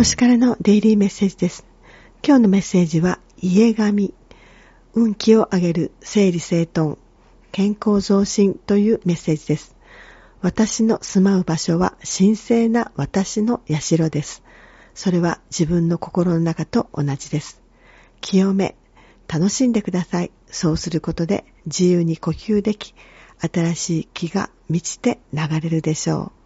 星からのデイリーメッセージです。今日のメッセージは、家神、運気を上げる整理整頓、健康増進というメッセージです。私の住まう場所は神聖な私の社です。それは自分の心の中と同じです。清め、楽しんでください。そうすることで自由に呼吸でき、新しい気が満ちて流れるでしょう。